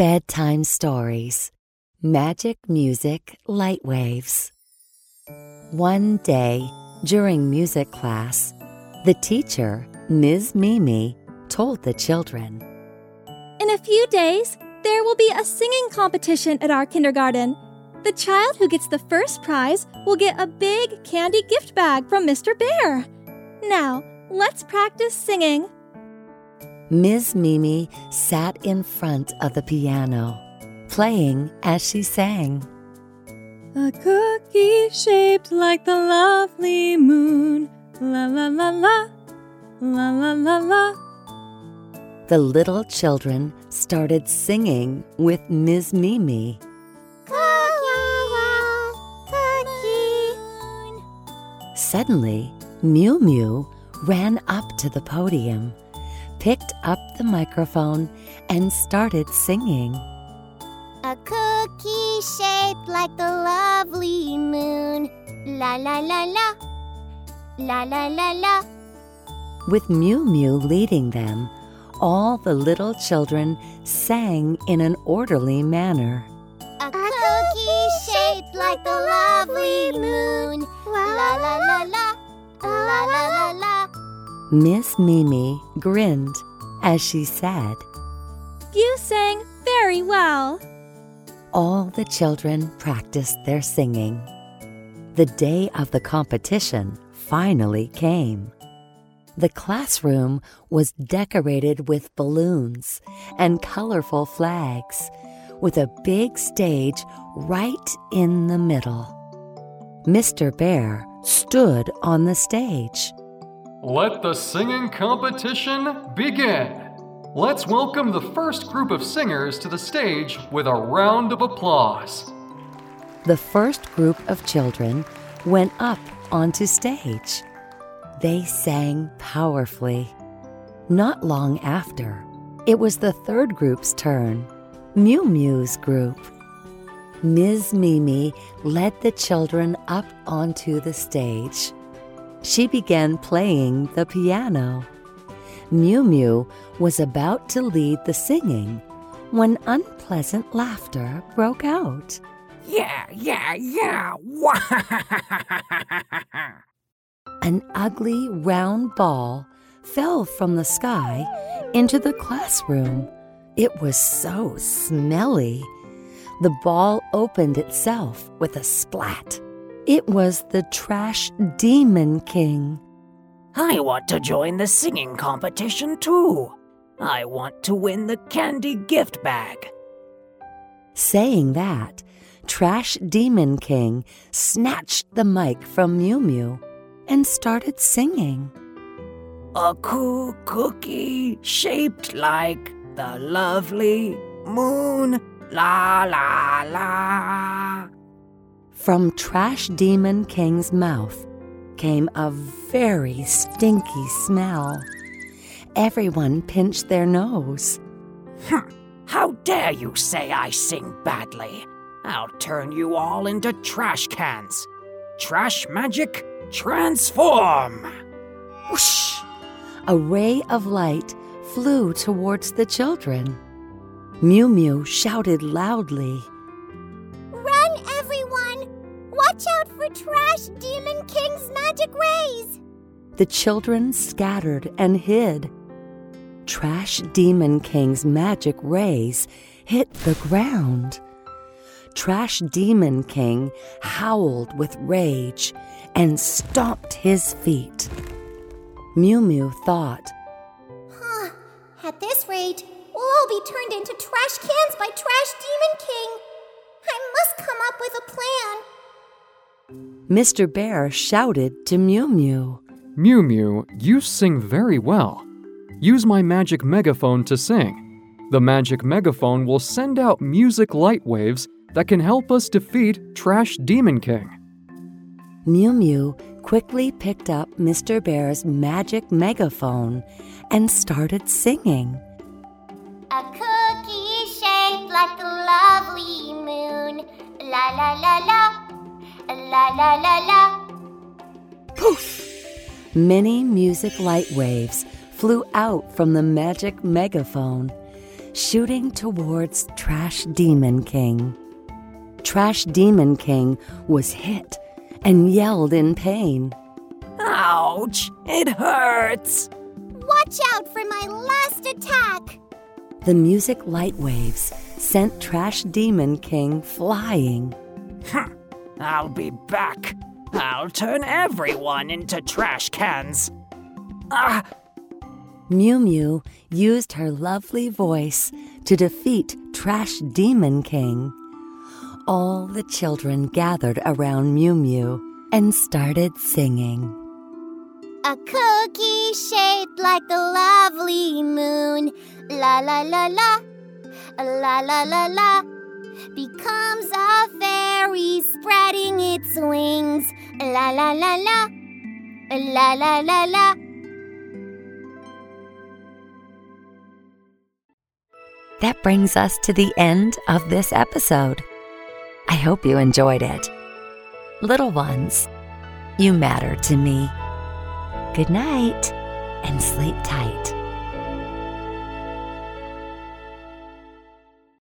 Bedtime Stories Magic Music Light Waves. One day, during music class, the teacher, Ms. Mimi, told the children In a few days, there will be a singing competition at our kindergarten. The child who gets the first prize will get a big candy gift bag from Mr. Bear. Now, let's practice singing. Ms. Mimi sat in front of the piano, playing as she sang. A cookie shaped like the lovely moon. La la la la. La la la la. The little children started singing with Ms. Mimi. Suddenly, Miumiu ran up to the podium, picked up the microphone, and started singing. A cookie shaped like the lovely moon. La la la la. La la la la. With Miumiu leading them, all the little children sang in an orderly manner. A cookie shaped like the lovely moon. Miss Mimi grinned as she said, You sang very well. All the children practiced their singing. The day of the competition finally came. The classroom was decorated with balloons and colorful flags, with a big stage right in the middle. Mr. Bear stood on the stage. Let the singing competition begin. Let's welcome the first group of singers to the stage with a round of applause. The first group of children went up onto stage. They sang powerfully. Not long after, it was the third group's turn, Miumiu's group. Ms. Mimi led the children up onto the stage. She began playing the piano. Miumiu was about to lead the singing when unpleasant laughter broke out. Yeah, yeah, yeah. An ugly round ball fell from the sky into the classroom. It was so smelly. The ball opened itself with a splat. It was the Trash Demon King. I want to join the singing competition too. I want to win the candy gift bag. Saying that, Trash Demon King snatched the mic from Miumiu and started singing. A coo cookie shaped like the lovely moon. La la la. From Trash Demon King's mouth came a very stinky smell. Everyone pinched their nose. How dare you say I sing badly? I'll turn you all into trash cans. Trash magic, transform! Whoosh! A ray of light flew towards the children. Miumiu shouted loudly. Trash Demon King's magic rays! The children scattered and hid. Trash Demon King's magic rays hit the ground. Trash Demon King howled with rage and stomped his feet. Miumiu thought, Huh, at this rate, we'll all be turned into trash cans by Trash Demon King. I must come up with a plan. Mr. Bear shouted to Miumiu. Mew Mew, you sing very well. use my magic megaphone to sing. The magic megaphone will send out music light waves that can help us defeat Trash Demon King. Miumiu quickly picked up Mr. Bear's magic megaphone and started singing. A cookie shaped like a lovely moon. La la la la. La la la la. Poof! Many music light waves flew out from the magic megaphone, shooting towards Trash Demon King. Trash Demon King was hit and yelled in pain. Ouch! It hurts! Watch out for my last attack. The music light waves sent Trash Demon King flying. I'll be back. I'll turn everyone into trash cans. Ah! Miumiu used her lovely voice to defeat Trash Demon King. All the children gathered around Miumiu and started singing. A cookie shaped like the lovely moon. La la la la. La la la la. Becomes a fairy spreading its wings. La la la la. La la la la. That brings us to the end of this episode. I hope you enjoyed it. Little ones, you matter to me. Good night and sleep tight.